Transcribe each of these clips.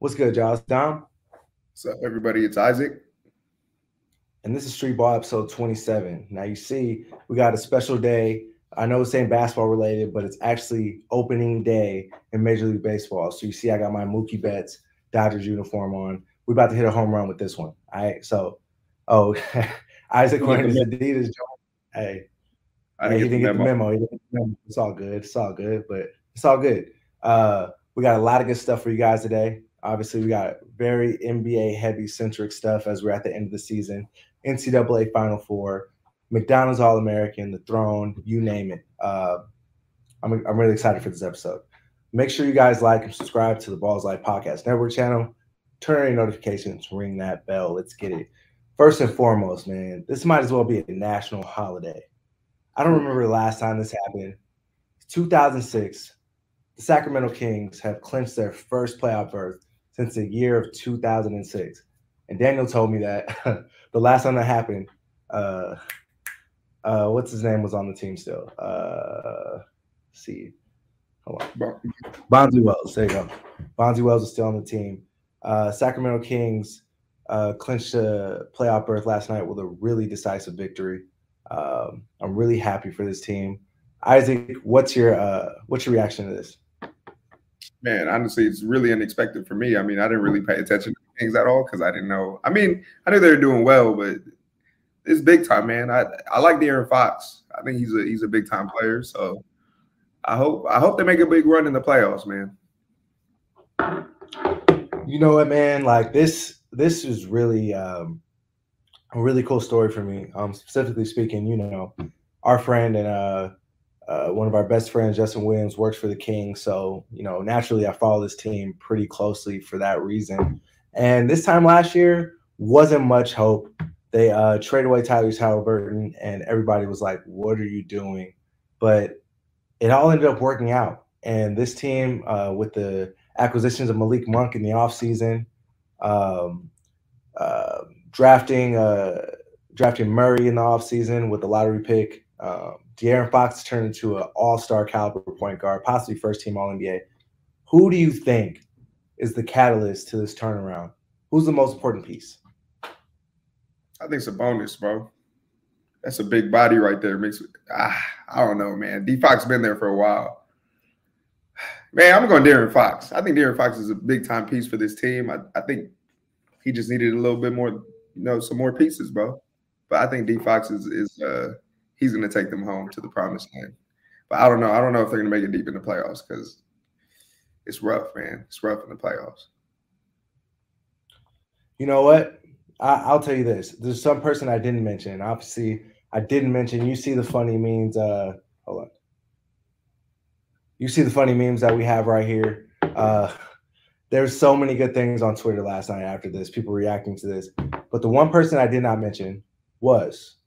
What's good, Josh? Dom? What's up, everybody? It's Isaac. And this is Streetball episode 27. Now, you see, we got a special day. I know it's saying basketball related, but it's actually opening day in Major League Baseball. So you see, I got my Mookie Betts Dodgers uniform on. We're about to hit a home run with this one. All right. So, oh, Isaac wearing his Adidas. Hey, I didn't, he didn't get the memo. He didn't get the memo. It's all good. It's all good, but it's all good. Uh, we got a lot of good stuff for you guys today. Obviously, we got very NBA heavy centric stuff as we're at the end of the season. NCAA Final Four, McDonald's All American, the Throne, you name it. Uh, I'm, I'm really excited for this episode. Make sure you guys like and subscribe to the Ballislife Podcast Network channel. Turn on your notifications, ring that bell. Let's get it. First and foremost, man, this might as well be a national holiday. I don't remember the last time this happened. 2006, the Sacramento Kings have clinched their first playoff berth since the year of 2006. And Daniel told me that the last time that happened, uh, uh, what's his name was on the team still. Uh, see, hold on, Bonzi Wells. There you go. Bonzi Wells is still on the team. Uh, Sacramento Kings uh, clinched a playoff berth last night with a really decisive victory. Um, I'm really happy for this team. Isaac, what's your uh, what's your reaction to this? Man, honestly, it's really unexpected for me. I mean, I didn't really pay attention to things at all because I didn't know. I mean, I knew they were doing well, but it's big time, man. I I like De'Aaron Fox. I think he's a he's a big time player. So I hope I hope they make a big run in the playoffs, man. You know what, man? Like this this is really um, a really cool story for me. Um, specifically speaking, you know, our friend and uh uh, one of our best friends, Justin Williams, works for the Kings. So, you know, naturally, I follow this team pretty closely for that reason. And this time last year wasn't much hope. They uh, traded away Tyrese Haliburton, and everybody was like, "What are you doing?" But it all ended up working out. And this team, uh, with the acquisitions of Malik Monk in the offseason, um, uh, drafting uh, drafting Murray in the offseason with the lottery pick, um, De'Aaron Fox turned into an all-star caliber point guard, possibly first team All NBA. Who do you think is the catalyst to this turnaround? Who's the most important piece? I think it's Sabonis, bro. That's a big body right there. Makes ah, I don't know, man. D Fox been there for a while. Man, I'm going De'Aaron Fox. I think De'Aaron Fox is a big time piece for this team. I, I think he just needed a little bit more, you know, some more pieces, bro. But I think D Fox is is uh he's going to take them home to the promised land. But I don't know. I don't know if they're going to make it deep in the playoffs because it's rough, man. It's rough in the playoffs. You know what? I, will tell you this. There's some person I didn't mention. Obviously, I didn't mention. You see the funny memes. Uh, hold on. You see the funny memes that we have right here. Uh, there's so many good things on Twitter last night after this. People reacting to this, but the one person I did not mention was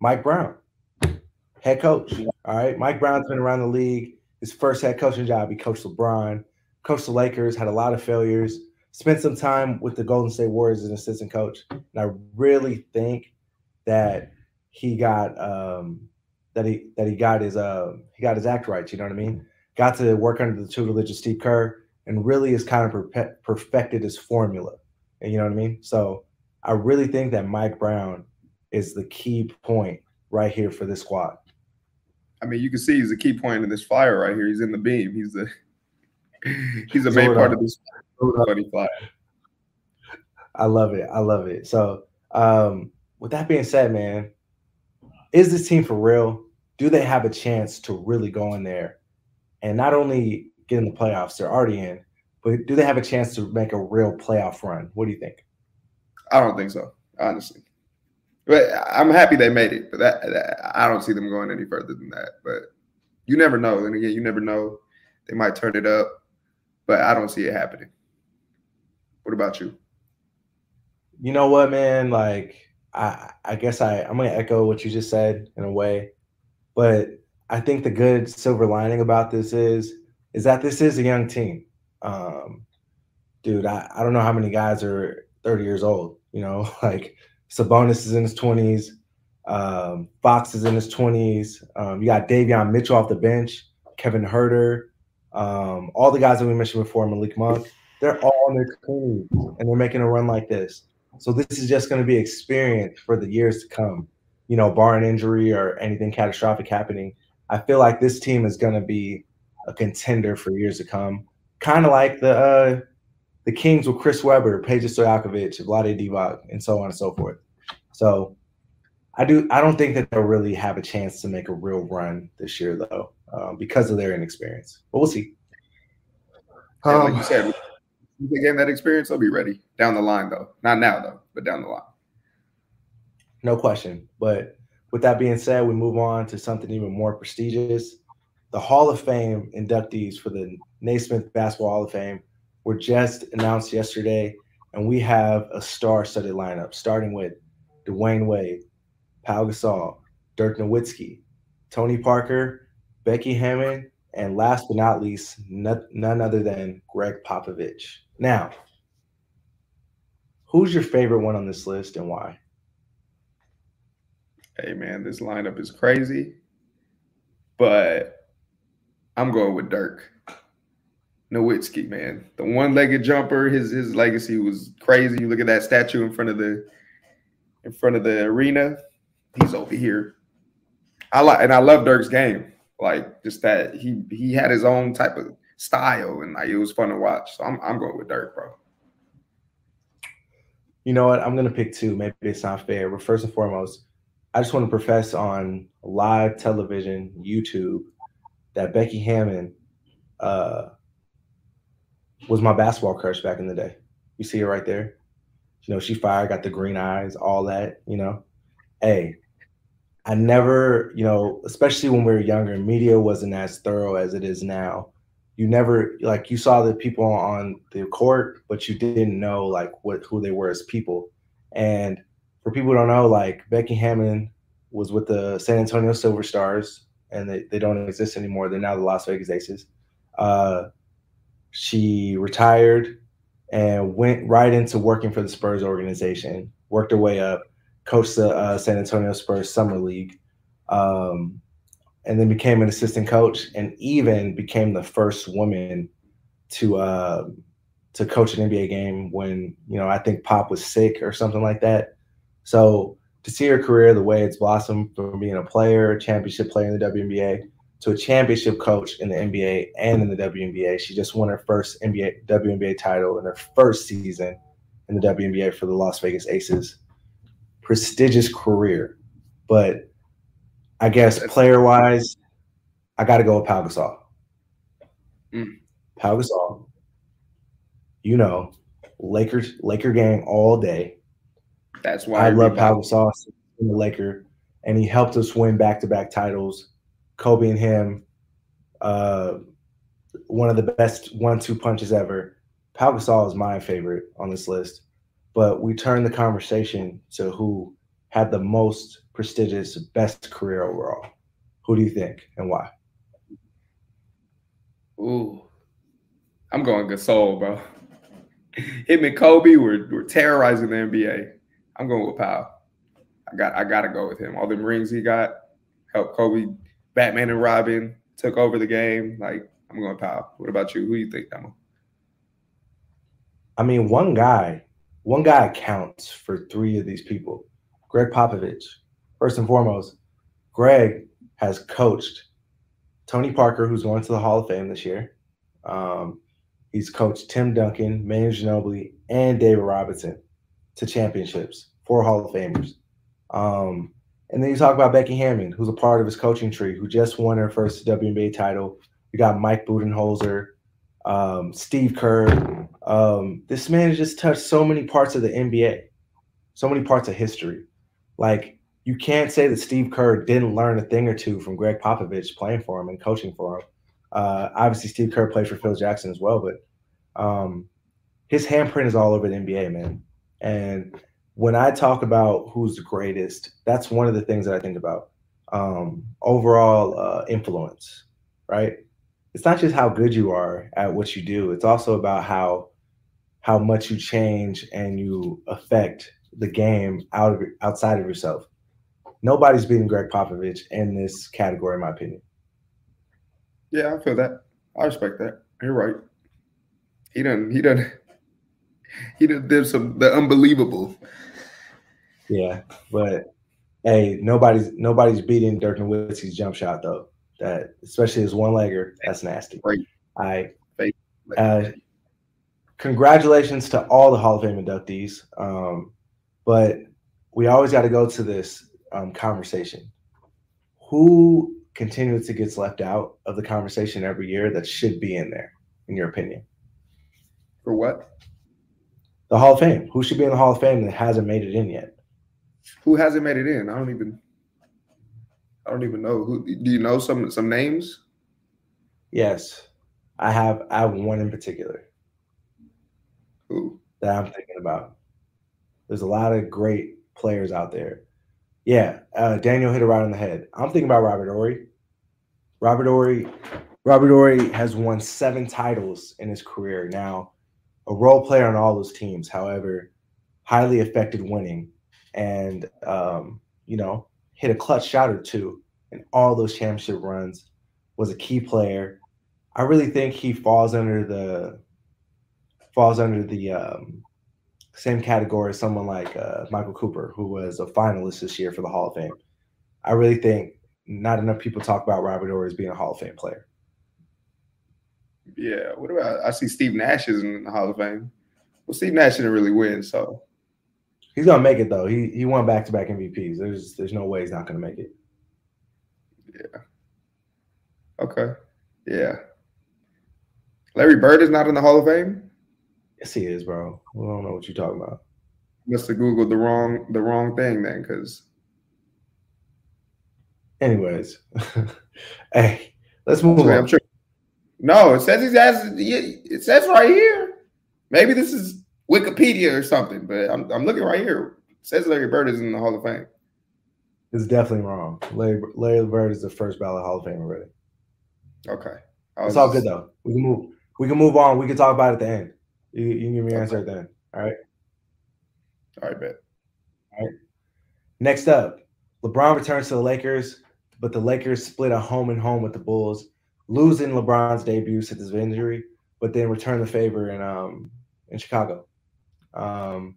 Mike Brown, head coach. All right. Mike Brown's been around the league. His first head coaching job, he coached LeBron, coached the Lakers, had a lot of failures, spent some time with the Golden State Warriors as an assistant coach. And I really think that he got um, that he that he got his uh he got his act right. You know what I mean? Got to work under the tutelage of Steve Kerr and really has kind of perfected his formula. And you know what I mean? So I really think that Mike Brown is the key point right here for this squad. I mean, you can see he's a key point in this fire right here. He's in the beam. He's the he's a main part of this funny fire. I love it. I love it. So, um, with that being said, man, is this team for real? Do they have a chance to really go in there and not only get in the playoffs, they're already in, but do they have a chance to make a real playoff run? What do you think? I don't think so, honestly. But I'm happy they made it, but that, that, I don't see them going any further than that. But you never know. And again, you never know. They might turn it up, but I don't see it happening. What about you? You know what, man? Like, I I guess I I'm gonna echo what you just said in a way, but I think the good silver lining about this is is that this is a young team. Um, dude, I, I don't know how many guys are 30 years old. You know, like Sabonis is in his 20s. Um, Fox is in his 20s. Um, you got Davion Mitchell off the bench, Kevin Huerter, um, all the guys that we mentioned before, Malik Monk. They're all in their twenties and they're making a run like this. So this is just going to be experience for the years to come. You know, barring injury or anything catastrophic happening, I feel like this team is going to be a contender for years to come. Kind of like the uh, the Kings with Chris Webber, Peja Stojakovic, Vlade Divac, and so on and so forth. So I do. I don't think that they'll really have a chance to make a real run this year, though, um, because of their inexperience. But we'll see. Um, like you said, you get that experience, they'll be ready down the line, though. Not now, though, but down the line. No question. But with that being said, we move on to something even more prestigious. The Hall of Fame inductees for the Naismith Basketball Hall of Fame were just announced yesterday, and we have a star-studded lineup, starting with Dwyane Wade, Pau Gasol, Dirk Nowitzki, Tony Parker, Becky Hammon, and last but not least, none other than Gregg Popovich. Now, who's your favorite one on this list and why? Hey man, this lineup is crazy, but I'm going with Dirk Nowitzki, man. The one-legged jumper, his his legacy was crazy. You look at that statue in front of the in front of the arena. He's over here. I like and I love Dirk's game. Like just that he he had his own type of style and like it was fun to watch. So I'm I'm going with Dirk, bro. You know what? I'm gonna pick two. Maybe it's not fair, but first and foremost, I just want to profess on live television, YouTube, that Becky Hammon uh, was my basketball crush back in the day. You see her right there. You know, she fired, got the green eyes, all that. You know, hey, I never, you know, especially when we were younger, media wasn't as thorough as it is now. You never like you saw the people on the court, but you didn't know like what who they were as people. And for people who don't know, like Becky Hammon was with the San Antonio Silver Stars, and they, they don't exist anymore. They're now the Las Vegas Aces. Uh, she retired and went right into working for the Spurs organization, worked her way up, coached the uh, San Antonio Spurs Summer League, um, and then became an assistant coach, and even became the first woman to uh, to coach an NBA game when you know I think Pop was sick or something like that. So to see her career the way it's blossomed from being a player, a championship player in the WNBA, to a championship coach in the NBA and in the WNBA. She just won her first NBA WNBA title in her first season in the WNBA for the Las Vegas Aces. Prestigious career, but I guess player wise, I got to go with Pau Gasol. Mm. Pau Gasol, you know, Lakers Laker gang all day. That's why I, I love Pau Gasol in the Laker, and he helped us win back to back titles Kobe and him, uh, one of the best one-two punches ever. Pau Gasol is my favorite on this list, but we turn the conversation to who had the most prestigious, best career overall. Who do you think and why? Ooh, I'm going Gasol, bro. Him and Kobe were, were terrorizing the NBA. I'm going with Pau. I got I got to go with him. All the rings he got helped Kobe Batman and Robin took over the game. Like I'm going Pau. What about you? Who do you think, Demo? I mean, one guy, one guy counts for three of these people. Gregg Popovich. First and foremost, Gregg has coached Tony Parker, who's going to the Hall of Fame this year. Um, he's coached Tim Duncan, Manu Ginobili, and David Robinson to championships, four Hall of Famers. Um, and then you talk about Becky Hammon, who's a part of his coaching tree, who just won her first WNBA title. You got Mike Budenholzer, um, Steve Kerr. Um, this man has just touched so many parts of the NBA, so many parts of history. Like you can't say that Steve Kerr didn't learn a thing or two from Gregg Popovich playing for him and coaching for him. Uh, obviously, Steve Kerr played for Phil Jackson as well, but um, his handprint is all over the NBA, man. And when I talk about who's the greatest, that's one of the things that I think about. Um, overall uh, influence, right? It's not just how good you are at what you do. It's also about how how much you change and you affect the game out of outside of yourself. Nobody's beating Gregg Popovich in this category, in my opinion. Yeah, I feel that. I respect that. You're right. he done he done he did some the unbelievable. Yeah, but hey, nobody's nobody's beating Dirk Nowitzki's jump shot though. That especially his one legger, that's nasty. Right. I uh, congratulations to all the Hall of Fame inductees. Um, but we always got to go to this um, conversation. Who continuously gets left out of the conversation every year that should be in there, in your opinion? For what? The Hall of Fame. Who should be in the Hall of Fame that hasn't made it in yet? Who hasn't made it in? I don't even. I don't even know. Who do you know? Some some names. Yes, I have. I have one in particular. Who? That I'm thinking about. There's a lot of great players out there. Yeah, uh, Daniel hit it right on the head. I'm thinking about Robert Horry. Robert Horry, Robert Horry has won seven titles in his career. Now, a role player on all those teams, however, highly affected winning, and um, you know, hit a clutch shot or two in all those championship runs. Was a key player. I really think he falls under the falls under the um, same category as someone like uh, Michael Cooper, who was a finalist this year for the Hall of Fame. I really think not enough people talk about Robert Horry as being a Hall of Fame player. Yeah. What about I see Steve Nash is in the Hall of Fame. Well, Steve Nash didn't really win, so he's gonna make it though. He he won back to back MVPs. There's there's no way he's not gonna make it. Yeah. Okay. Yeah. Larry Bird is not in the Hall of Fame. Yes, he is, bro. I don't know what you're talking about. Must have googled the wrong the wrong thing then, because. Anyways, hey, let's move on. I'm sure. No, it says he has. It says right here. Maybe this is Wikipedia or something, but I'm I'm looking right here. It says Larry Bird is in the Hall of Fame. It's definitely wrong. Larry, Larry Bird is the first ballot Hall of Fame already. Okay, it's all good though. We can move. We can move on. We can talk about it at the end. You, you can give me your answer then. All right. All right, bet. All right. Next up, LeBron returns to the Lakers, but the Lakers split a home and home with the Bulls, losing LeBron's debut since his injury, but then return the favor in um in Chicago. Um,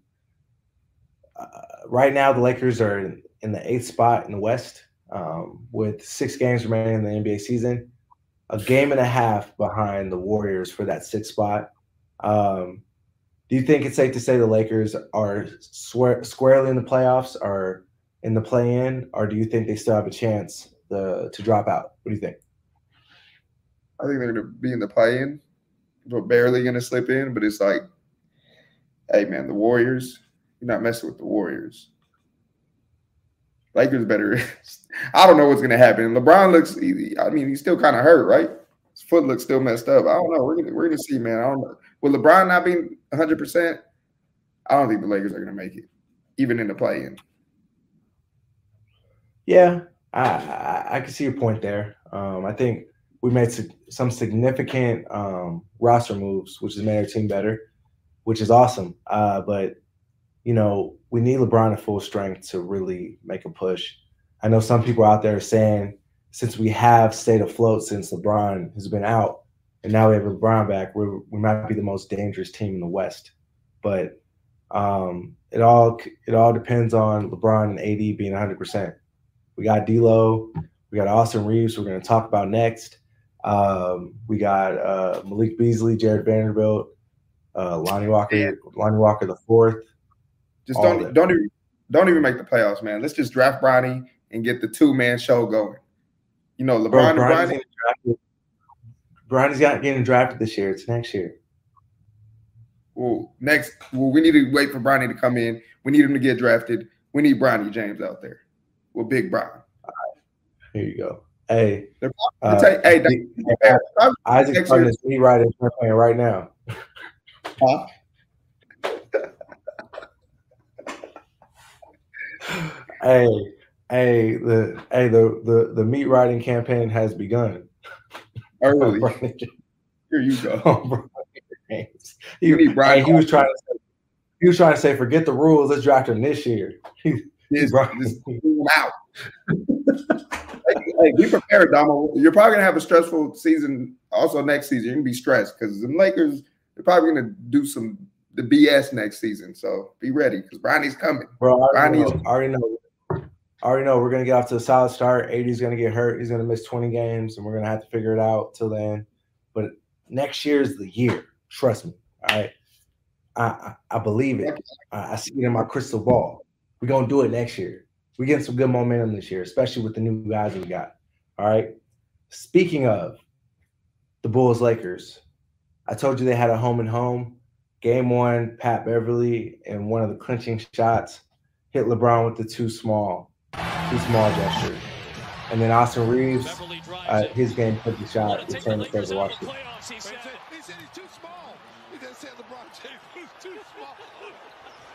uh, right now, the Lakers are in the eighth spot in the West um, with six games remaining in the NBA season, a game and a half behind the Warriors for that sixth spot. Um, do you think it's safe to say the Lakers are swear, squarely in the playoffs or in the play in, or do you think they still have a chance the, to drop out? What do you think? I think they're going to be in the play in, but barely going to slip in. But it's like, hey, man, the Warriors, you're not messing with the Warriors. Lakers better. I don't know what's going to happen. LeBron looks, I mean, he's still kind of hurt, right? His foot looks still messed up. I don't know. We're gonna, we're gonna see, man. I don't know. With LeBron not being 100, percent I don't think the Lakers are gonna make it, even in the play-in. Yeah, I, I, I can see your point there. Um, I think we made some significant um, roster moves, which has made our team better, which is awesome. Uh, but you know, we need LeBron at full strength to really make a push. I know some people out there are saying since we have stayed afloat since LeBron has been out, and now we have LeBron back, we we might be the most dangerous team in the West. But um, it all it all depends on LeBron and AD being 100. percent We got D'Lo, we got Austin Reaves. We're going to talk about next. Um, we got uh, Malik Beasley, Jarred Vanderbilt, uh, Lonnie Walker, yeah. Lonnie Walker the fourth. Just don't don't even don't even make the playoffs, man. Let's just draft Bronny and get the two man show going. You know, LeBron Bro, Bronny's, and Bronny. Bronny's got getting drafted this year. It's next year. Well, next, well, we need to wait for Bronny to come in. We need him to get drafted. We need Bronny James out there. Well, Big Bron. Here you go. Hey, uh, you, hey, uh, Isaac starting his me writing campaign right now. Huh? hey, Hey, the hey the the the meat riding campaign has begun. Early. Here you go. he, he, hey, he was trying to say, he was trying to say, forget the rules. Let's draft him this year. He's out. Hey, hey, be prepared, Damo. You're probably gonna have a stressful season. Also, next season, you're gonna be stressed because the Lakers they're probably gonna do some the BS next season. So be ready because Bronny's coming. Bro, I already, know, I already know. I already know we're gonna get off to a solid start. AD's gonna get hurt. He's gonna miss 20 games, and we're gonna have to figure it out till then. But next year is the year. Trust me. All right. I, I, I believe it. I, I, see it in my crystal ball. We're gonna do it next year. We're getting some good momentum this year, especially with the new guys we got. All right. Speaking of the Bulls Lakers, I told you they had a home and home. Game one, Pat Beverley and one of the clinching shots hit LeBron with the too small, too small gesture. And then Austin Reaves, uh, his game put the shot to turn the favor Washington. He said he's too small. He just said too small.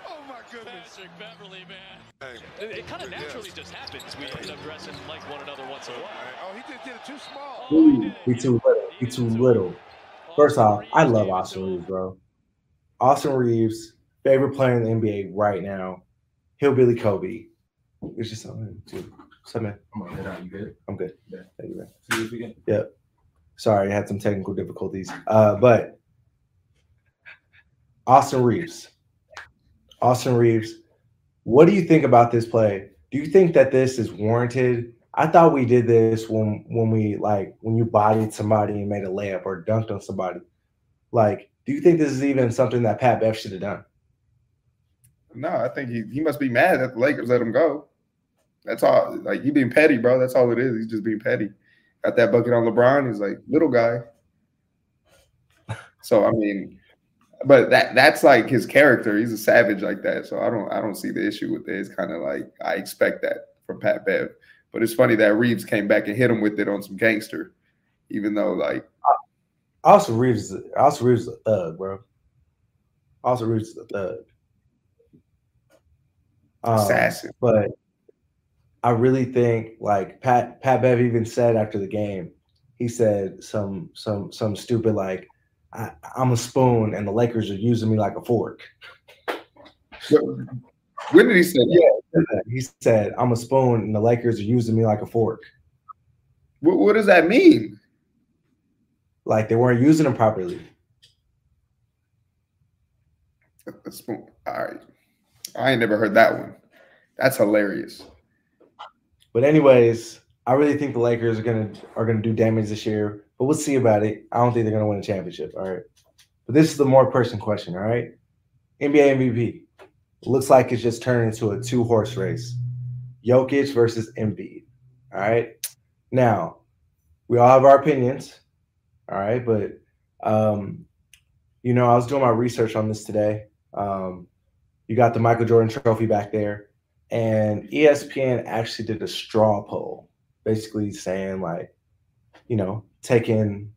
Oh my goodness. Patrick Beverley, man. It, it kind of naturally yeah. just happens. We end up dressing like one another once in a while. Oh, he just did it too small. Ooh, he too little. He too little. First off, I love Austin Reaves, bro. Austin Reaves, favorite player in the NBA right now. Hillbilly Kobe. It's just something too. What's up, man? I'm good. You good? I'm good. Yeah. Thank you, man. See you again. Yep. Sorry, I had some technical difficulties. Uh, but Austin Reaves. Austin Reaves, What do you think about this play? Do you think that this is warranted? I thought we did this when when we like when you bodied somebody and made a layup or dunked on somebody. Like, do you think this is even something that Pat Bev should have done? No, I think he, he must be mad that the Lakers let him go. That's all. Like he being petty, bro. That's all it is. He's just being petty. Got that bucket on LeBron. He's like little guy. So I mean, but that that's like his character. He's a savage like that. So I don't I don't see the issue with it. It's kind of like I expect that from Pat Bev. But it's funny that Reaves came back and hit him with it on some gangster, even though like also Reaves also Reaves a thug, bro. Also Reaves is a thug. Um, Assassin. But I really think like Pat Pat Bev even said after the game, he said some some some stupid like I, am a spoon and the Lakers are using me like a fork. When did he say that? Yeah, he said I'm a spoon and the Lakers are using me like a fork. What, what does that mean? Like they weren't using them properly. A spoon. All right. I ain't never heard that one. That's hilarious. But anyways, I really think the Lakers are gonna are gonna do damage this year, but we'll see about it. I don't think they're gonna win a championship. All right. But this is the more person question, all right? NBA MVP. Looks like it's just turned into a two horse race. Jokic versus Embiid. All right. Now, we all have our opinions. All right, but um, you know, I was doing my research on this today. Um, you got the Michael Jordan trophy back there. And ESPN actually did a straw poll, basically saying like, you know, taking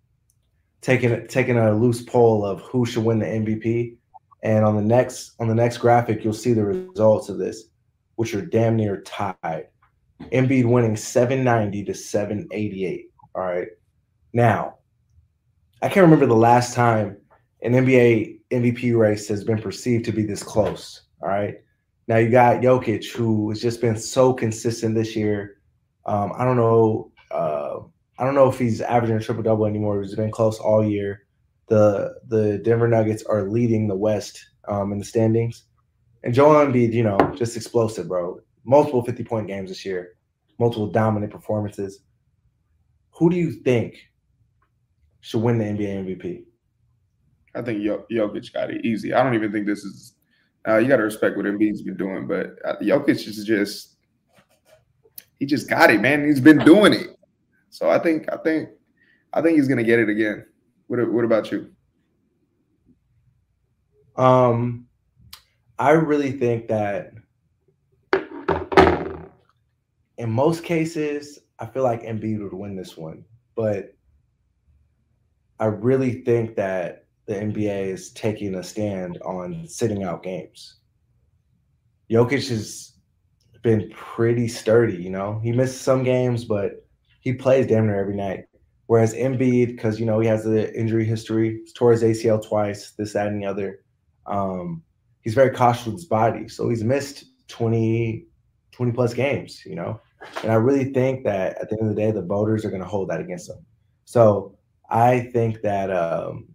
taking taking a loose poll of who should win the MVP. And on the next on the next graphic, you'll see the results of this, which are damn near tied. Embiid winning 790 to 788. All right. Now, I can't remember the last time an NBA MVP race has been perceived to be this close. All right. Now you got Jokic, who has just been so consistent this year. Um, I don't know. Uh, I don't know if he's averaging a triple double anymore. He's been close all year. The the Denver Nuggets are leading the West um, in the standings, and Joel Embiid, you know, just explosive, bro. Multiple fifty point games this year, multiple dominant performances. Who do you think should win the NBA MVP? I think Jokic got it easy. I don't even think this is uh, you got to respect what Embiid's been doing, but uh, Jokic is just he just got it, man. He's been doing it. So I think I think I think he's gonna get it again. What What about you? Um, I really think that in most cases, I feel like Embiid would win this one, but I really think that the NBA is taking a stand on sitting out games. Jokic has been pretty sturdy, you know. He missed some games, but he plays damn near every night. Whereas Embiid, because you know he has the injury history, tore his ACL twice, this, that, and the other. Um, he's very cautious with his body, so he's missed 20, 20 plus games, you know. And I really think that at the end of the day, the voters are going to hold that against him. So I think that um,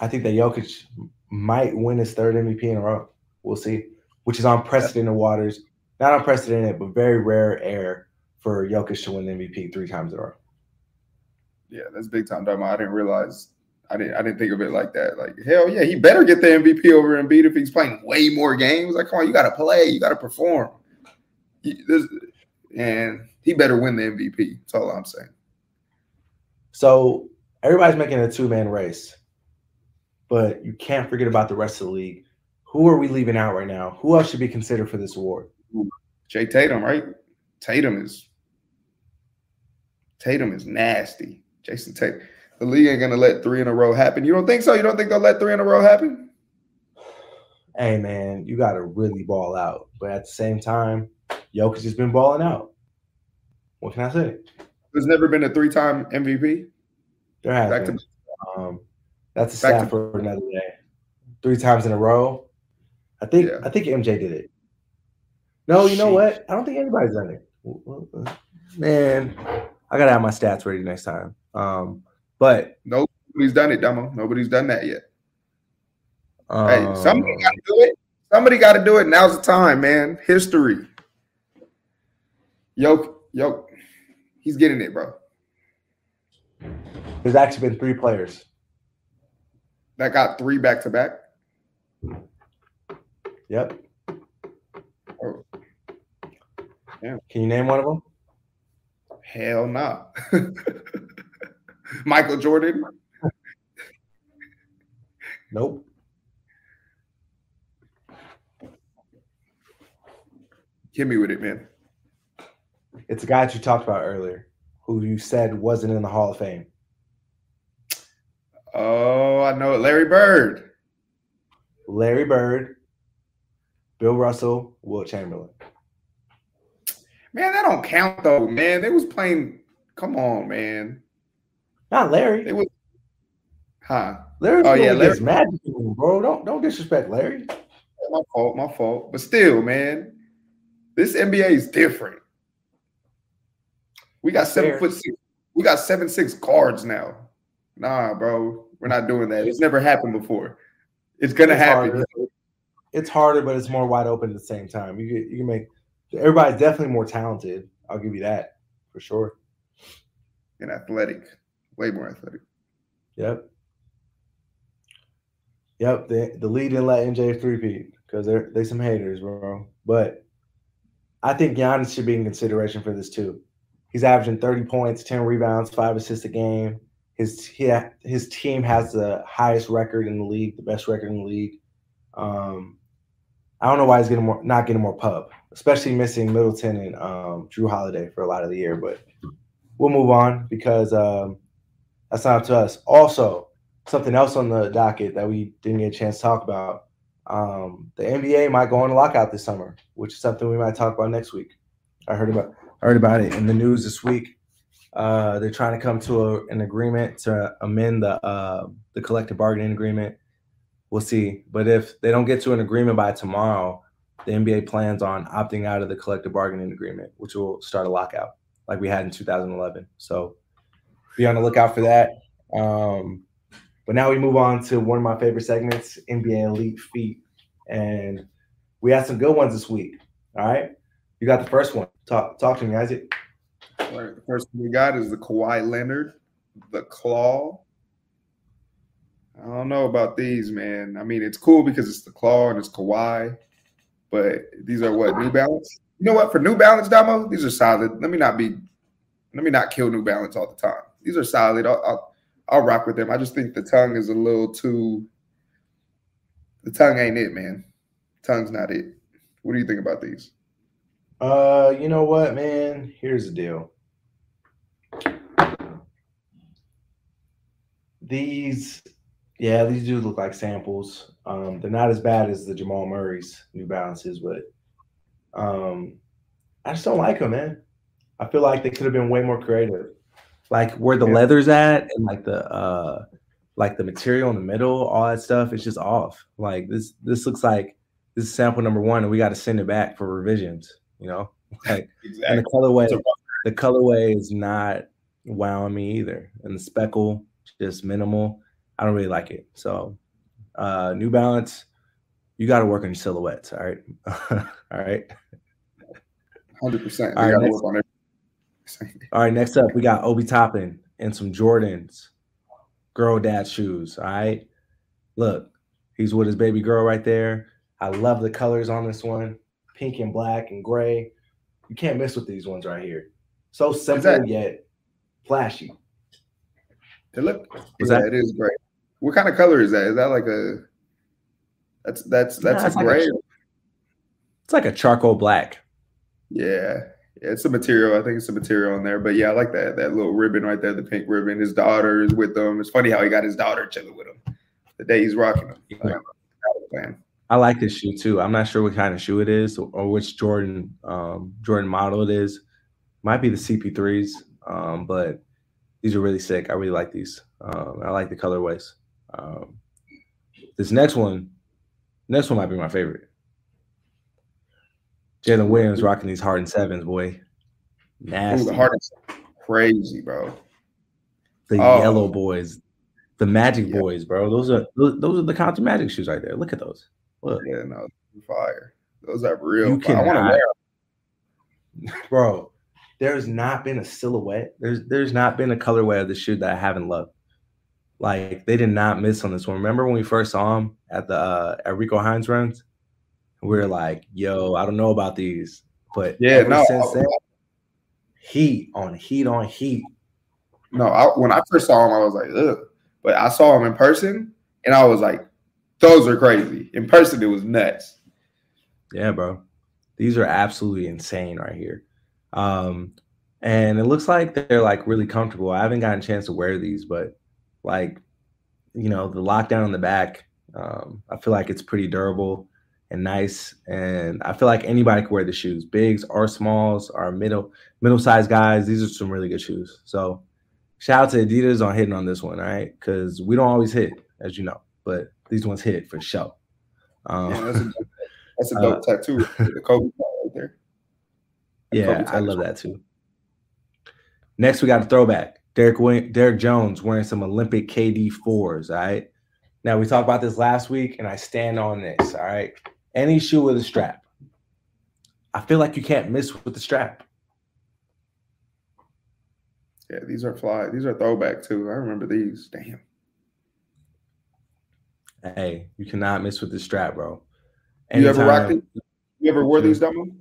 I think that Jokic might win his third MVP in a row. We'll see, which is unprecedented waters. Not unprecedented, but very rare air for Jokic to win the MVP three times in a row. Yeah, that's big time drama. I didn't realize. I didn't. I didn't think of it like that. Like hell yeah, he better get the MVP over Embiid if he's playing way more games. Like come on, you got to play, you got to perform. and he better win the MVP. That's all I'm saying. So everybody's making a two man race, but you can't forget about the rest of the league. Who are we leaving out right now? Who else should be considered for this award? Jay Tatum, right? Tatum is Tatum is nasty. Jayson Tatum. The league ain't gonna let three in a row happen. You don't think so? You don't think they'll let three in a row happen? Hey man, you gotta really ball out. But at the same time, Jokic has been balling out. What can I say? There's never been a three-time MVP. There has Back been. To, um, that's a stat to, for another day. Three times in a row. I think yeah. I think MJ did it. No, you know what? I don't think anybody's done it. Man, I gotta have my stats ready next time. Um, but nobody's done it, Demo. Nobody's done that yet. Um, hey, somebody got to do it. Somebody got to do it. Now's the time, man. History. Yo, yo, he's getting it, bro. There's actually been three players that got three back to back. Yep. Oh. Yeah. Can you name one of them? Hell no. Michael Jordan. Nope. Hit me with it, man. It's a guy that you talked about earlier, who you said wasn't in the Hall of Fame. Oh, I know it. Larry Bird. Larry Bird, Bill Russell, Wilt Chamberlain. Man, that don't count though, man. They was playing. Come on, man. Not Larry. It was. Huh. Oh, Larry. Oh yeah, Larry. Magic, bro. Don't don't disrespect Larry. My fault. My fault. But still, man, this NBA is different. We got seven Fair. foot six. We got seven six guards now. Nah, bro, we're not doing that. It's never happened before. It's gonna it's happen. Harder. It's harder, but it's more wide open at the same time. You can, you can make everybody's definitely more talented. I'll give you that for sure. And athletic, way more athletic. Yep. Yep. The the lead didn't let MJ three because they're they some haters, bro. But I think Giannis should be in consideration for this too. He's averaging 30 points, 10 rebounds, five assists a game. His he, his team has the highest record in the league, the best record in the league. Um, I don't know why he's getting more, not getting more pub, especially missing Middleton and um, Jrue Holiday for a lot of the year. But we'll move on because um, that's not up to us. Also, something else on the docket that we didn't get a chance to talk about. Um, the NBA might go on a lockout this summer, which is something we might talk about next week. I heard about I heard about it in the news this week. Uh, they're trying to come to a, an agreement to amend the uh, the collective bargaining agreement. We'll see, but if they don't get to an agreement by tomorrow, the NBA plans on opting out of the collective bargaining agreement, which will start a lockout like we had in 2011. So be on the lookout for that. Um, but now we move on to one of my favorite segments, NBA Elite Feet. and we had some good ones this week. All right, you got the first one. Talk talk to me, Isaac. All right, the first one we got is the Kawhi Leonard, the claw. I don't know about these, man. I mean, it's cool because it's the claw and it's Kawhi, but these are what New Balance. You know what? For New Balance, Damo, these are solid. Let me not be, let me not kill New Balance all the time. These are solid. I'll, I'll, I'll rock with them. I just think the tongue is a little too. The tongue ain't it, man. Tongue's not it. What do you think about these? Uh, you know what, man? Here's the deal. These, yeah, these do look like samples. Um, they're not as bad as the Jamal Murray's New Balances, but um, I just don't like them, man. I feel like they could have been way more creative. Like where the yeah. leather's at and like the uh like the material in the middle, all that stuff, it's just off. Like this this looks like this is sample number one, and we got to send it back for revisions you know? Like exactly. and the colorway the colorway is not wowing me either. And the speckle just minimal. I don't really like it. So, uh, New Balance, you got to work on your silhouettes. All right, all right. Hundred percent. All right, next, all right. Next up, we got Obi Toppin and some Jordans, girl dad shoes. All right. Look, he's with his baby girl right there. I love the colors on this one, pink and black and gray. You can't miss with these ones right here. So simple yet flashy. It look. Is yeah, that? it is great. What kind of color is that? Is that like a? That's that's that's a gray. Like a, it's like a charcoal black. Yeah. yeah, it's a material. I think it's a material in there. But yeah, I like that that little ribbon right there, the pink ribbon. His daughter is with him. It's funny how he got his daughter chilling with him the day he's rocking them. Yeah. I like this shoe too. I'm not sure what kind of shoe it is or, or which Jordan um, Jordan model it is. Might be the CP3s, um, but these are really sick. I really like these. Um, I like the colorways. Um, this next one, next one might be my favorite. Jalen Williams rocking these Harden sevens, boy. Nasty. Ooh, the Harden crazy, bro. The oh. yellow boys, the Magic yeah. boys, bro. Those are those are the Compton Magic shoes right there. Look at those. Look. Yeah, no, fire. Those are real. I want to wear them. bro there's not been a silhouette. There's there's not been a colorway of the shoe that I haven't loved. Like they did not miss on this one. Remember when we first saw him at the uh, at Rico Hines runs? We were like, "Yo, I don't know about these," but yeah, no. Since then, heat on heat on heat. No, I, when I first saw him, I was like, "Ugh," but I saw him in person, and I was like, "Those are crazy." In person, it was nuts. Yeah, bro. These are absolutely insane right here. Um, and it looks like they're like really comfortable. I haven't gotten a chance to wear these, but like, you know, the lockdown on the back, um, I feel like it's pretty durable and nice. And I feel like anybody can wear the shoes, bigs or smalls or middle middle sized guys. These are some really good shoes. So shout out to Adidas on hitting on this one, all right? Because we don't always hit, as you know, but these ones hit for sure. Um, yeah, that's, a, that's a dope uh, tattoo. The Kobe right there. Yeah, I love that too. Next, we got a throwback. Derrick Derrick Jones wearing some Olympic KD fours. All right. Now we talked about this last week, and I stand on this. All right. Any shoe with a strap. I feel like you can't miss with the strap. Yeah, these are fly. These are throwback too. I remember these. Damn. Hey, you cannot miss with the strap, bro. Anytime, you ever rocked it? You ever wore these, Dumbo?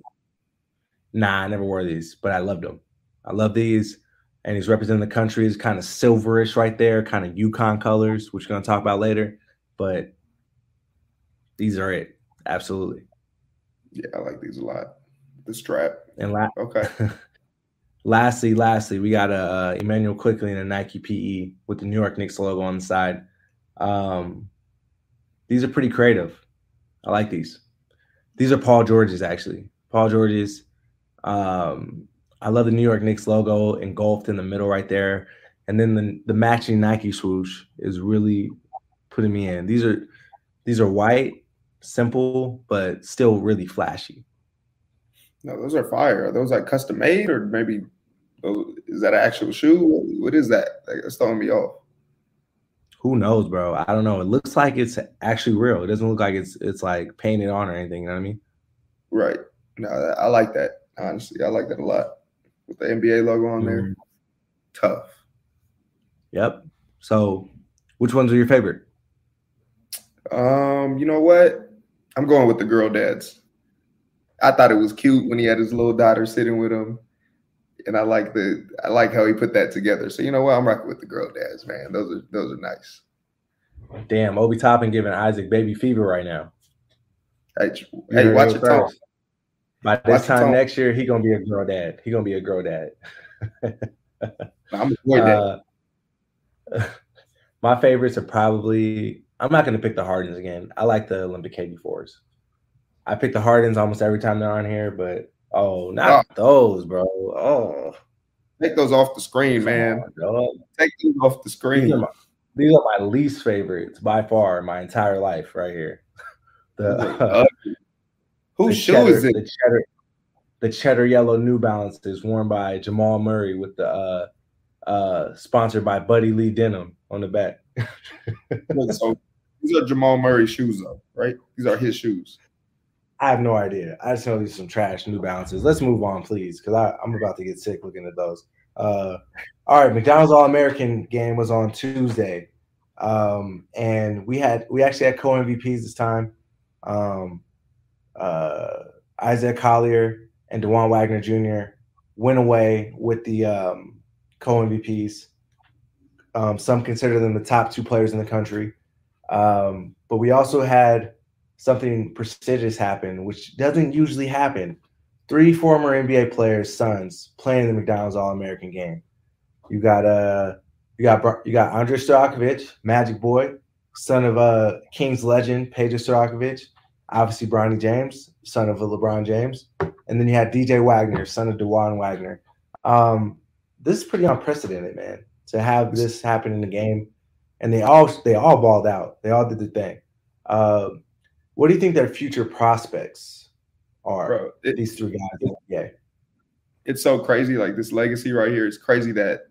Nah, I never wore these, but I loved them. I love these. And he's representing the country. Is kind of silverish right there, kind of UConn colors, which we're gonna talk about later. But these are it. Absolutely. Yeah, I like these a lot. The strap. And la- okay. lastly, lastly, we got a uh, Immanuel Quickley in a Nike PE with the New York Knicks logo on the side. Um, these are pretty creative. I like these. These are Paul George's actually. Paul George's um, I love the New York Knicks logo engulfed in the middle right there. And then the, the matching Nike swoosh is really putting me in. These are these are white, simple, but still really flashy. No, those are fire. Are those like custom made or maybe oh, is that an actual shoe? What is that? Like, it's throwing me off. Who knows, bro? I don't know. It looks like it's actually real. It doesn't look like it's it's like painted on or anything. You know what I mean? Right. No, I like that. Honestly, I like that a lot with the NBA logo on there. Mm-hmm. Tough. Yep. So, which ones are your favorite? Um, you know what? I'm going with the girl dads. I thought it was cute when he had his little daughter sitting with him, and I like the I like how he put that together. So you know what? I'm rocking with the girl dads, man. Those are those are nice. Damn, Obi Toppin giving Isaac baby fever right now. Hey, hey watch your tone. By this time next year, he gonna be a girl dad. He gonna be a girl dad. I'm a boy dad. Uh, my favorites are probably. I'm not gonna pick the Hardens again. I like the Olympic KD4s. I pick the Hardens almost every time they're on here, but oh, not oh. those, bro. Oh, take those off the screen, man. On, take these off the screen. These are, my, these are my least favorites by far in my entire life, right here. The uh, Whose shoe cheddar, is it? The cheddar, the cheddar yellow New Balances worn by Jamal Murray with the uh, uh, sponsored by Buddy Lee Denim on the back. so these are Jamal Murray shoes, though, right? These are his shoes. I have no idea. I just know these are some trash New Balances. Let's move on, please, because I'm about to get sick looking at those. Uh, all right, McDonald's All American game was on Tuesday, um, and we had we actually had co MVPs this time. Um, uh, Isaiah Collier and Dajuan Wagner Jr. went away with the um, co MVPs. Um, some consider them the top two players in the country. Um, but we also had something prestigious happen, which doesn't usually happen. Three former NBA players' sons playing the McDonald's All American game. You got uh, you got you got Andre Stojakovic, Magic Boy, son of uh Kings legend Peja Stojakovic, obviously Bronny James, son of LeBron James, and then you had DJ Wagner, son of Dajuan Wagner. Um, this is pretty unprecedented, man, to have this happen in the game, and they all they all balled out. They all did the thing. Uh, what do you think their future prospects are? Bro, it, these three guys, yeah. It's so crazy. Like this legacy right here is crazy that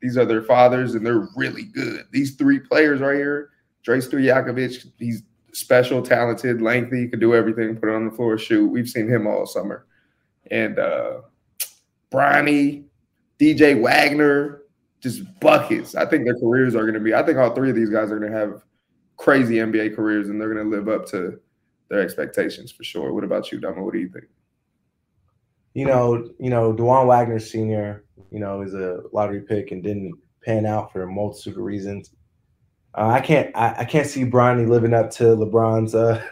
these are their fathers and they're really good. These three players right here, Dre Stojakovic, he's special, talented, lengthy, could do everything, put it on the floor, shoot. We've seen him all summer. And uh Bronny, DJ Wagner, just buckets. I think their careers are going to be, I think all three of these guys are going to have crazy NBA careers and they're going to live up to their expectations for sure. What about you, Dama? What do you think? You know, you know, Dajuan Wagner Sr., you know, is a lottery pick and didn't pan out for a multitude of reasons. Uh, I can't I, I, can't see Bronny living up to LeBron's. Uh,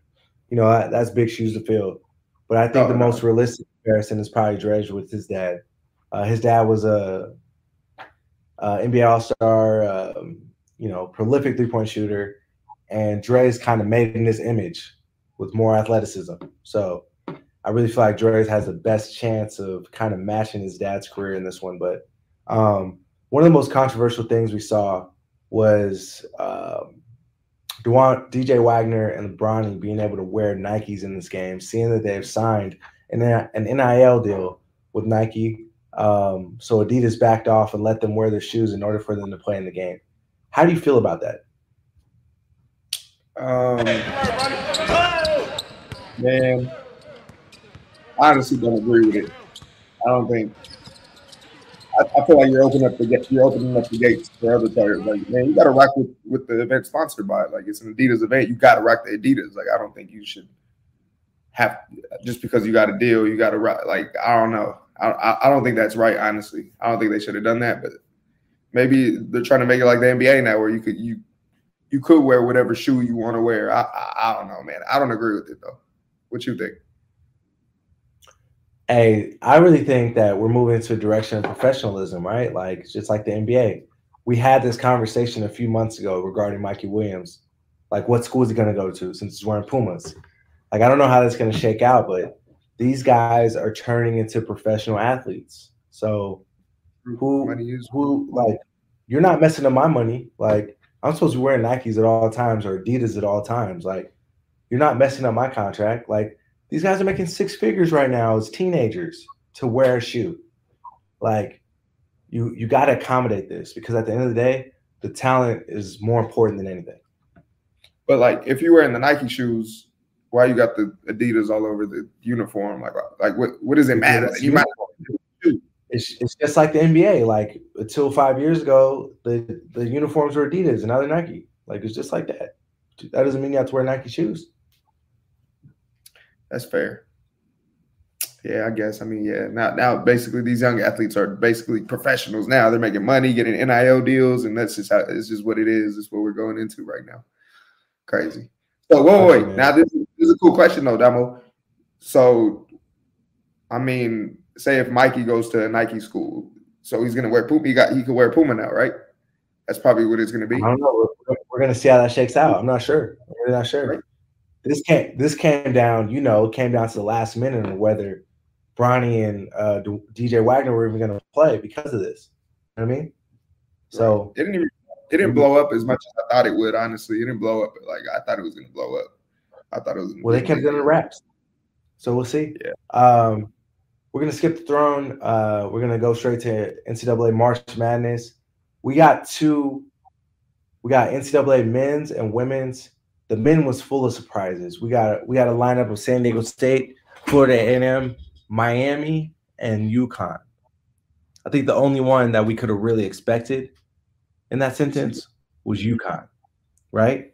you know that's big shoes to fill. But I think the no. most realistic comparison is probably Dredge with his dad. Uh, his dad was a, a NBA All Star, um, you know, prolific three point shooter, and Dre's kind of made in his image with more athleticism. So I really feel like Dre has the best chance of kind of matching his dad's career in this one. But um, one of the most controversial things we saw was um, DJ Wagner and Bronny being able to wear Nikes in this game, seeing that they've signed an, an NIL deal with Nike. Um, so Adidas backed off and let them wear their shoes in order for them to play in the game. How do you feel about that? Um, man, I honestly don't agree with it. I don't think I, I, feel like you're opening up the you're opening up the gates for other players. Like, man, you got to rock with, with the event sponsored by it. Like, it's an Adidas event. You got to rock the Adidas. Like, I don't think you should have just because you got a deal, you got to rock. Like, I don't know. I, I don't think that's right. Honestly, I don't think they should have done that. But maybe they're trying to make it like the NBA now, where you could you you could wear whatever shoe you want to wear. I, I I don't know, man. I don't agree with it though. What you think? Hey, I really think that we're moving into a direction of professionalism, right? Like just like the NBA. We had this conversation a few months ago regarding Mikey Williams. Like, what school is he going to go to since he's wearing Pumas? Like, I don't know how that's going to shake out, but these guys are turning into professional athletes. So, who, who, like, you're not messing up my money. Like, I'm supposed to be wearing Nikes at all times or Adidas at all times. Like, you're not messing up my contract. Like, these guys are making six figures right now as teenagers to wear a shoe. Like you you got to accommodate this because at the end of the day, the talent is more important than anything. But like if you're wearing the Nike shoes, why you got the Adidas all over the uniform? Like like what what does it matter? You might it's, it's just like the NBA. Like until five years ago, the, the uniforms were Adidas and now they're Nike. Like it's just like that. That doesn't mean you have to wear Nike shoes. That's fair. Yeah, I guess. I mean, yeah. Now, now, basically, these young athletes are basically professionals. Now they're making money, getting NIL deals, and that's just how it's just what it is. It's what we're going into right now. Crazy. So, wait, wait. wait. Now, this, this is a cool question, though, Damo. So, I mean, say if Mikey goes to a Nike school, so he's gonna wear Puma. He got he could wear Puma now, right? That's probably what it's gonna be. I don't know. We're, we're gonna see how that shakes out. I'm not sure. We're not sure. Right this came this came down, you know, came down to the last minute on whether Bronny and uh, DJ Wagner were even going to play because of this. You know what I mean? So it didn't even it didn't blow up as much as I thought it would. Honestly, it didn't blow up like I thought it was going to blow up. I thought it was. Well, they kept it in the wraps, so we'll see. Yeah. Um, we're gonna skip the throne. Uh, we're gonna go straight to NCAA March Madness. We got two. We got NCAA men's and women's. The men was full of surprises. We got we got a lineup of San Diego State, Florida A&M, Miami, and UConn. I think the only one that we could have really expected in that sentence was UConn, right?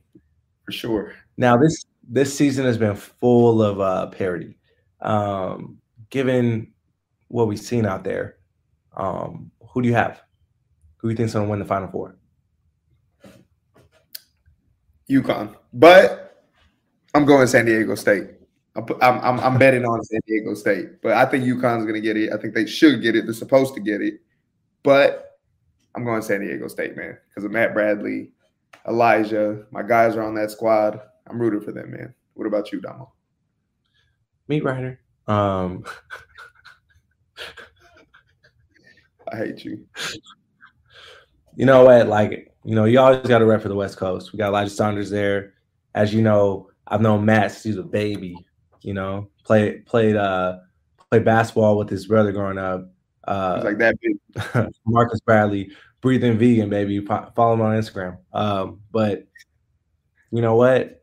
For sure. Now this this season has been full of uh, parity. Um, given what we've seen out there, um, who do you have? Who do you think's going to win the Final Four? UConn, but I'm going San Diego State. I'm, I'm, I'm betting on San Diego State, but I think UConn's going to get it. I think they should get it. They're supposed to get it, but I'm going San Diego State, man, because of Matt Bradley, Elijah. My guys are on that squad. I'm rooting for them, man. What about you, Damo? Meat Rider. Um, I hate you. You know what? Like, you know, you always got to rep for the West Coast. We got Elijah Saunders there. As you know, I've known Matt since he was a baby. You know, played played uh played basketball with his brother growing up. Uh, like that big. Marcus Bradley, breathing vegan, baby. Follow him on Instagram. Um, but you know what?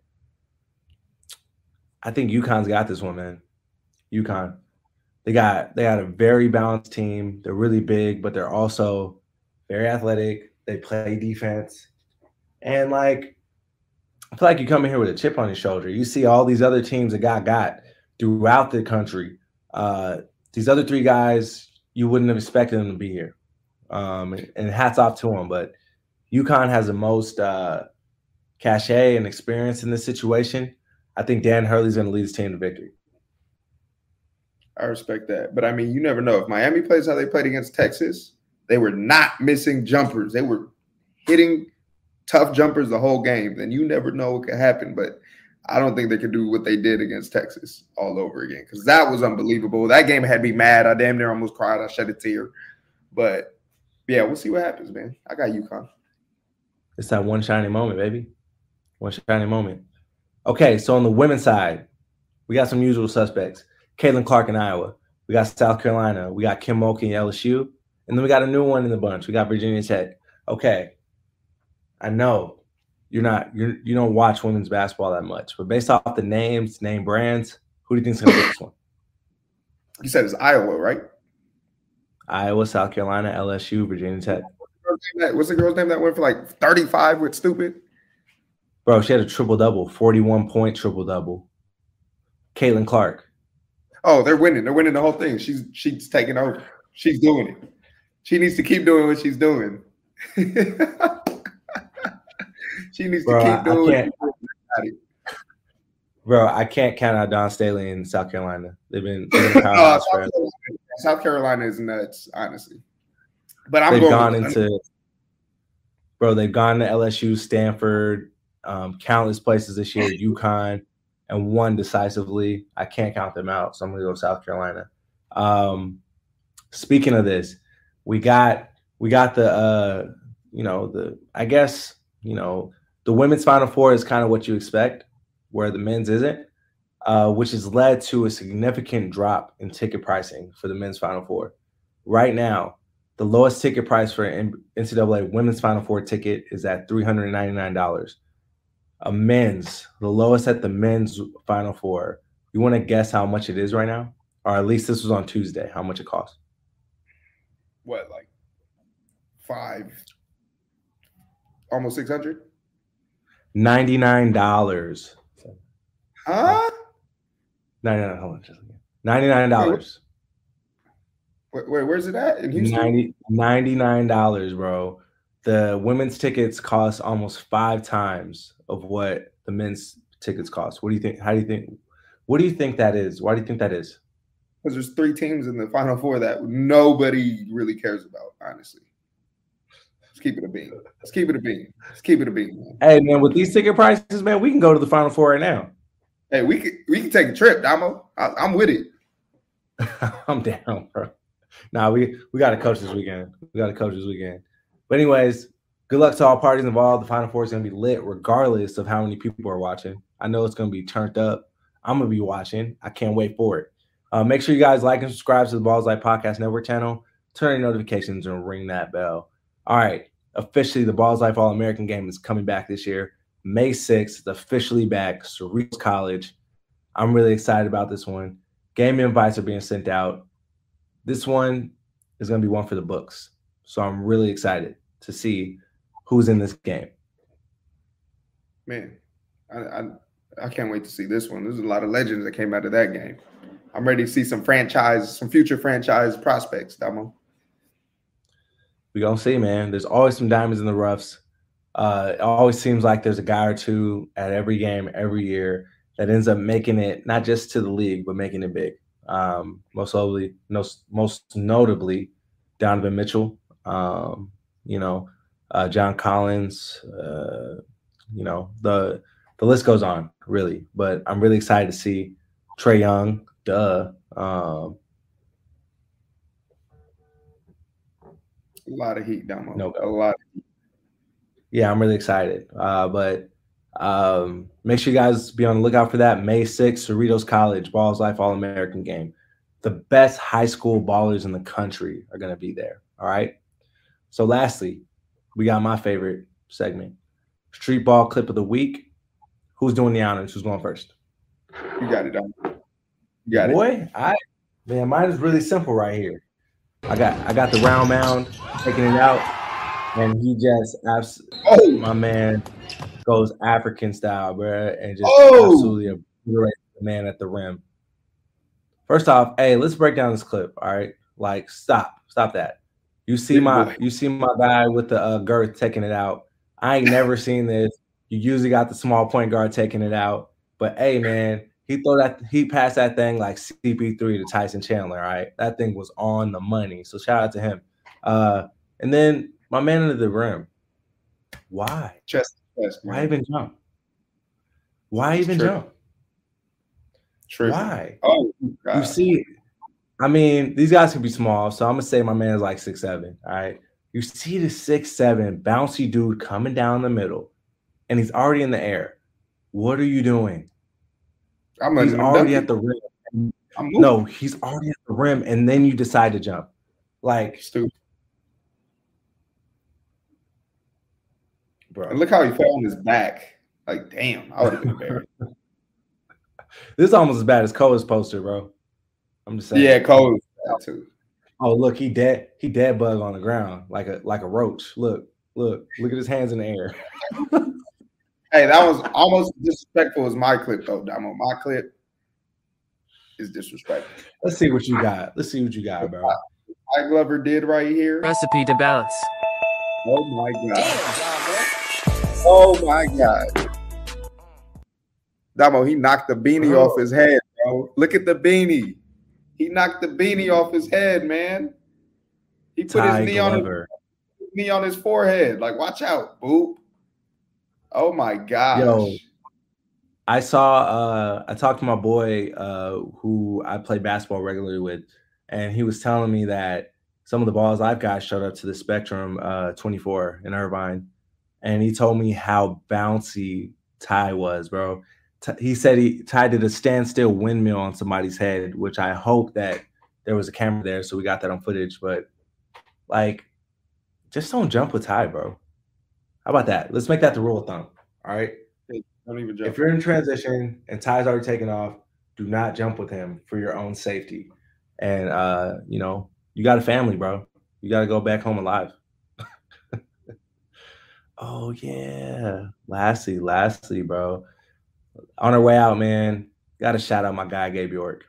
I think UConn's got this one, man. UConn. They got they got a very balanced team. They're really big, but they're also very athletic. They play defense. And like I feel like you come in here with a chip on your shoulder. You see all these other teams that got got throughout the country. Uh, these other three guys, you wouldn't have expected them to be here. Um, and hats off to them. But UConn has the most uh, cachet and experience in this situation. I think Dan Hurley's going to lead his team to victory. I respect that. But I mean, you never know. If Miami plays how they played against Texas, they were not missing jumpers. They were hitting tough jumpers the whole game. Then you never know what could happen. But I don't think they could do what they did against Texas all over again because that was unbelievable. That game had me mad. I damn near almost cried. I shed a tear. But yeah, we'll see what happens, man. I got UConn. It's that one shining moment, baby. One shining moment. Okay, so on the women's side, we got some usual suspects. Caitlin Clark in Iowa. We got South Carolina. We got Kim Mulkey in LSU. And then we got a new one in the bunch. We got Virginia Tech. Okay. I know you're not you're you don't watch women's basketball that much, but based off the names, name brands, who do you think's gonna get this one? You said it's Iowa, right? Iowa, South Carolina, LSU, Virginia Tech. What's the girl's name that went for like 35 with stupid? Bro, she had a triple double, 41 point triple double. Caitlin Clark. Oh, they're winning. They're winning the whole thing. She's she's taking over. She's doing it. She needs to keep doing what she's doing. she needs Bro, to keep doing it. Bro, I can't count out Dawn Staley in South Carolina. They've been, they've been uh, South, Carolina, South, Carolina, is nuts, honestly. But I'm they've going gone into bro, they've gone to LSU, Stanford, um, countless places this year, UConn and won decisively. I can't count them out, so I'm gonna go South Carolina. Um, speaking of this, we got we got the uh, you know the I guess you know the women's final four is kind of what you expect, where the men's isn't, uh, which has led to a significant drop in ticket pricing for the men's final four. Right now, the lowest ticket price for an NCAA women's final four ticket is at three hundred ninety nine dollars a men's, the lowest at the men's final four. You want to guess how much it is right now? Or at least this was on Tuesday, how much it costs? What, like five, almost 600? $99. Huh? 99 hold on just $99. Wait, wait, where's it at in Houston? 90, $99, bro. The women's tickets cost almost five times of what the men's tickets cost. What do you think? How do you think? What do you think that is? Why do you think that is? Because there's three teams in the Final Four that nobody really cares about, honestly. Let's keep it a bean. Let's keep it a bean. Let's keep it a bean. Hey man, with these ticket prices, man, we can go to the Final Four right now. Hey, we can we can take a trip, Damo. I, am with it. I'm down, bro. Nah, we we got to coach this weekend. We got to coach this weekend. But anyways, good luck to all parties involved. The Final Four is going to be lit regardless of how many people are watching. I know it's going to be turned up. I'm going to be watching. I can't wait for it. Uh, make sure you guys like and subscribe to the Ballislife Podcast Network channel. Turn your notifications and ring that bell. All right, officially the Ballislife All American game is coming back this year. May 6th, it's officially back. Cerritos College. I'm really excited about this one. Game invites are being sent out. This one is going to be one for the books. So I'm really excited to see who's in this game. Man, I, I I can't wait to see this one. There's a lot of legends that came out of that game. I'm ready to see some franchise, some future franchise prospects, Damo. We gonna see, man. There's always some diamonds in the roughs. Uh, it always seems like there's a guy or two at every game every year that ends up making it not just to the league but making it big. Um, most notably, most, most notably, Donovan Mitchell. Um, you know, uh, John Collins. Uh, you know the the list goes on really, but I'm really excited to see Trae Young. Duh. Um, a lot of heat, Damo. No, a lot. Yeah, I'm really excited. Uh, but um, make sure you guys be on the lookout for that May 6th, Cerritos College Ballislife All American game. The best high school ballers in the country are going to be there. All right. So, lastly, we got my favorite segment Streetball Clip of the Week. Who's doing the honors? Who's going first? You got it, Dom. Boy. I man, mine is really simple right here. I got I got the round mound taking it out, and he just abs- oh my man goes African style, bro, and just oh. absolutely obliterates the man at the rim. First off, hey, let's break down this clip. All right, like stop, stop that. You see my you see my guy with the uh, girth taking it out. I ain't never seen this. You usually got the small point guard taking it out, but hey, man, he throw that he passed that thing like CP3 to Tyson Chandler. right? that thing was on the money. So shout out to him. Uh, and then my man under the rim. Why? Chest, chest Why even jump? Why even True. jump? True. Why? Oh, God. you see, I mean, these guys can be small, so I'm gonna say my man is like six seven. All right. You see the six seven bouncy dude coming down the middle, and he's already in the air. What are you doing? I'm he's already at the rim. No, he's already at the rim, and then you decide to jump. Like stupid. Bro. And look how he fell on his back. Like, damn, I would have been this is almost as bad as Cole's poster, bro. I'm just saying. Yeah, Cole too. Oh, look, he dead. He dead bug on the ground like a like a roach. Look, look, look at his hands in the air. hey, that was almost disrespectful as my clip, though. Damo, my clip is disrespectful. Let's see what you got. Let's see what you got, bro. Mike Glover did right here. Recipe to balance. Oh my god. Oh my god. Damo, he knocked the beanie oh. off his head, bro. Look at the beanie. He knocked the beanie off his head, man. He put Ty his knee Glover. on his knee on his forehead. Like, watch out, boop. Oh my gosh. Yo, I saw uh I talked to my boy uh who I play basketball regularly with, and he was telling me that some of the balls I've got showed up to the Spectrum uh 24 in Irvine. And he told me how bouncy Ty was, bro. T- he said he tied did a standstill windmill on somebody's head, which I hope that there was a camera there, so we got that on footage. But like, just don't jump with Ty, bro. How about that? Let's make that the rule of thumb. All right. Don't even jump. If you're in transition and Ty's already taken off, do not jump with him for your own safety. And uh, you know, you got a family, bro. You got to go back home alive. oh yeah. Lastly, lastly, bro. On our way out, man. Got to shout out my guy Gabe York,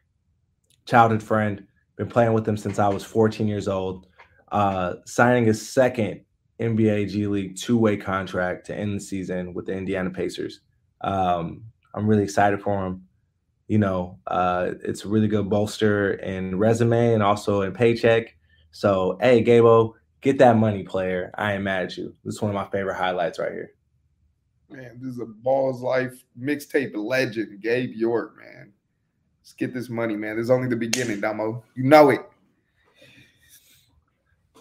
childhood friend. Been playing with him since I was 14 years old. Uh, signing his second NBA G League two way contract to end the season with the Indiana Pacers. Um, I'm really excited for him. You know, uh, it's a really good bolster in resume and also in paycheck. So, hey, Gabo, get that money, player. I ain't mad at you. This is one of my favorite highlights right here. Man, this is a Ballislife mixtape legend, Gabe York, man. Let's get this money, man. This is only the beginning, Damo. You know it.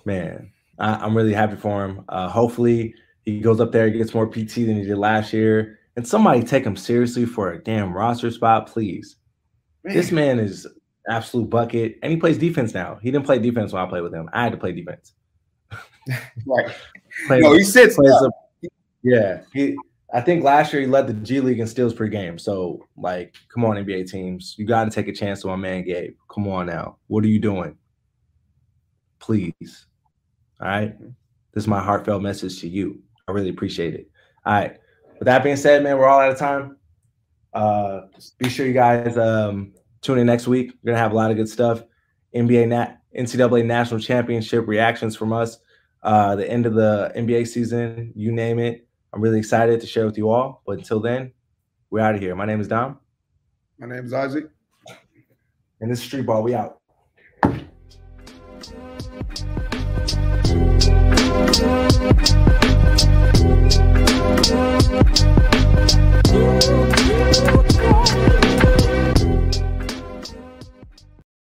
Man, I, am really happy for him. Uh, hopefully, he goes up there, gets more PT than he did last year, and somebody take him seriously for a damn roster spot, please. Man. This man is absolute bucket, and he plays defense now. He didn't play defense when I played with him. I had to play defense. right. No, he sits plays up. a- yeah, he. I think last year he led the G League in steals per game. So, like, come on, NBA teams, you got to take a chance on my man Gabe. Come on now, what are you doing? Please, all right. This is my heartfelt message to you. I really appreciate it. All right. With that being said, man, we're all out of time. Uh, be sure you guys um, tune in next week. We're gonna have a lot of good stuff. NBA Nat NCAA National Championship reactions from us. Uh, the end of the NBA season, you name it. I'm really excited to share with you all. But until then, we're out of here. My name is Dom, My name is Isaac. and this is Streetball. We out. Thank you.